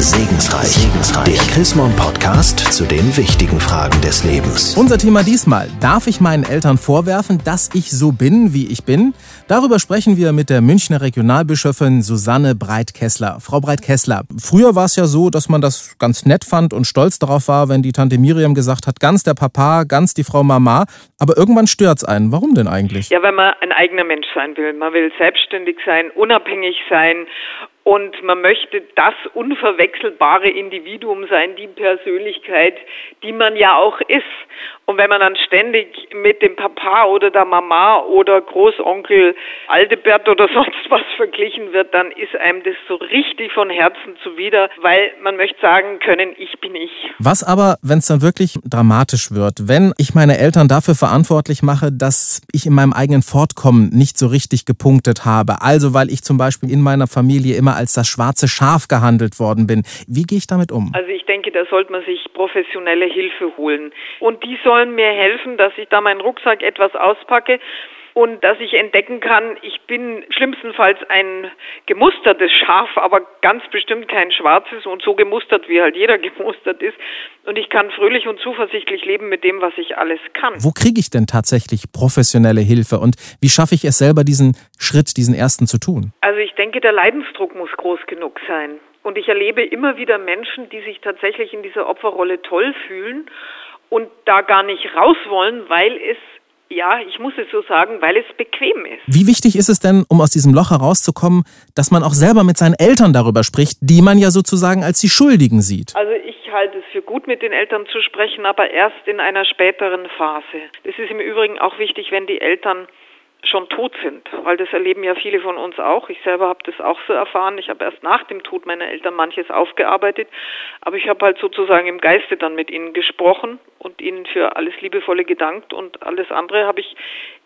Segensreich. Segensreich. Der Chrismon Podcast zu den wichtigen Fragen des Lebens. Unser Thema diesmal. Darf ich meinen Eltern vorwerfen, dass ich so bin, wie ich bin? Darüber sprechen wir mit der Münchner Regionalbischöfin Susanne Breit-Kessler. Frau Breit-Kessler, früher war es ja so, dass man das ganz nett fand und stolz darauf war, wenn die Tante Miriam gesagt hat, ganz der Papa, ganz die Frau Mama. Aber irgendwann stört es einen. Warum denn eigentlich? Ja, wenn man ein eigener Mensch sein will. Man will selbstständig sein, unabhängig sein und man möchte das unverwechselbare Individuum sein, die Persönlichkeit, die man ja auch ist. Und wenn man dann ständig mit dem Papa oder der Mama oder Großonkel Aldebert oder sonst was verglichen wird, dann ist einem das so richtig von Herzen zuwider, weil man möchte sagen können, ich bin ich. Was aber, wenn es dann wirklich dramatisch wird, wenn ich meine Eltern dafür verantwortlich mache, dass ich in meinem eigenen Fortkommen nicht so richtig gepunktet habe, also weil ich zum Beispiel in meiner Familie immer als das schwarze Schaf gehandelt worden bin, wie gehe ich damit um? Also ich denke, da sollte man sich professionelle Hilfe holen. Und die sollen mir helfen, dass ich da meinen Rucksack etwas auspacke und dass ich entdecken kann, ich bin schlimmstenfalls ein gemustertes Schaf, aber ganz bestimmt kein schwarzes und so gemustert, wie halt jeder gemustert ist. Und ich kann fröhlich und zuversichtlich leben mit dem, was ich alles kann. Wo kriege ich denn tatsächlich professionelle Hilfe und wie schaffe ich es selber, diesen Schritt, diesen ersten zu tun? Also ich denke, der Leidensdruck muss groß genug sein. Und ich erlebe immer wieder Menschen, die sich tatsächlich in dieser Opferrolle toll fühlen und da gar nicht raus wollen, weil es ja, ich muss es so sagen, weil es bequem ist. Wie wichtig ist es denn, um aus diesem Loch herauszukommen, dass man auch selber mit seinen Eltern darüber spricht, die man ja sozusagen als die Schuldigen sieht? Also ich halte es für gut, mit den Eltern zu sprechen, aber erst in einer späteren Phase. Das ist im Übrigen auch wichtig, wenn die Eltern schon tot sind, weil das erleben ja viele von uns auch. Ich selber habe das auch so erfahren. Ich habe erst nach dem Tod meiner Eltern manches aufgearbeitet, aber ich habe halt sozusagen im Geiste dann mit ihnen gesprochen und ihnen für alles Liebevolle gedankt und alles andere habe ich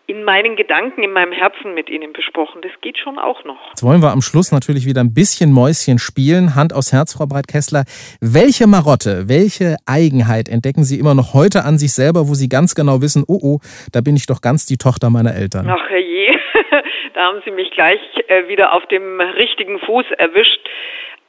in meinen Gedanken, in meinem Herzen mit Ihnen besprochen. Das geht schon auch noch. Jetzt wollen wir am Schluss natürlich wieder ein bisschen Mäuschen spielen. Hand aus Herz, Frau Breitkessler. Welche Marotte, welche Eigenheit entdecken Sie immer noch heute an sich selber, wo Sie ganz genau wissen, oh oh, da bin ich doch ganz die Tochter meiner Eltern? Ach je, da haben Sie mich gleich äh, wieder auf dem richtigen Fuß erwischt.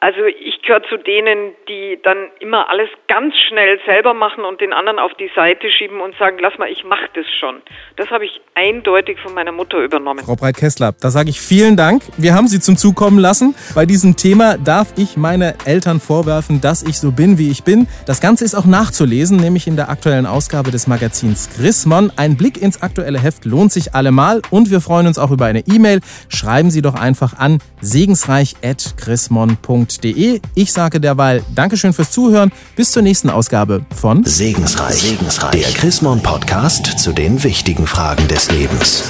Also ich gehöre zu denen, die dann immer alles ganz schnell selber machen und den anderen auf die Seite schieben und sagen, lass mal, ich mach das schon. Das habe ich eindeutig von meiner Mutter übernommen. Frau Breit-Kessler, da sage ich vielen Dank. Wir haben Sie zum Zug kommen lassen. Bei diesem Thema darf ich meine Eltern vorwerfen, dass ich so bin, wie ich bin. Das Ganze ist auch nachzulesen, nämlich in der aktuellen Ausgabe des Magazins Chrismon. Ein Blick ins aktuelle Heft lohnt sich allemal und wir freuen uns auch über eine E-Mail. Schreiben Sie doch einfach an segensreich.chrismon.de segensreich.de. Ich sage derweil Dankeschön fürs Zuhören. Bis zur nächsten Ausgabe von Segensreich. Segensreich. Der Chrismon Podcast zu den wichtigen Fragen des Lebens.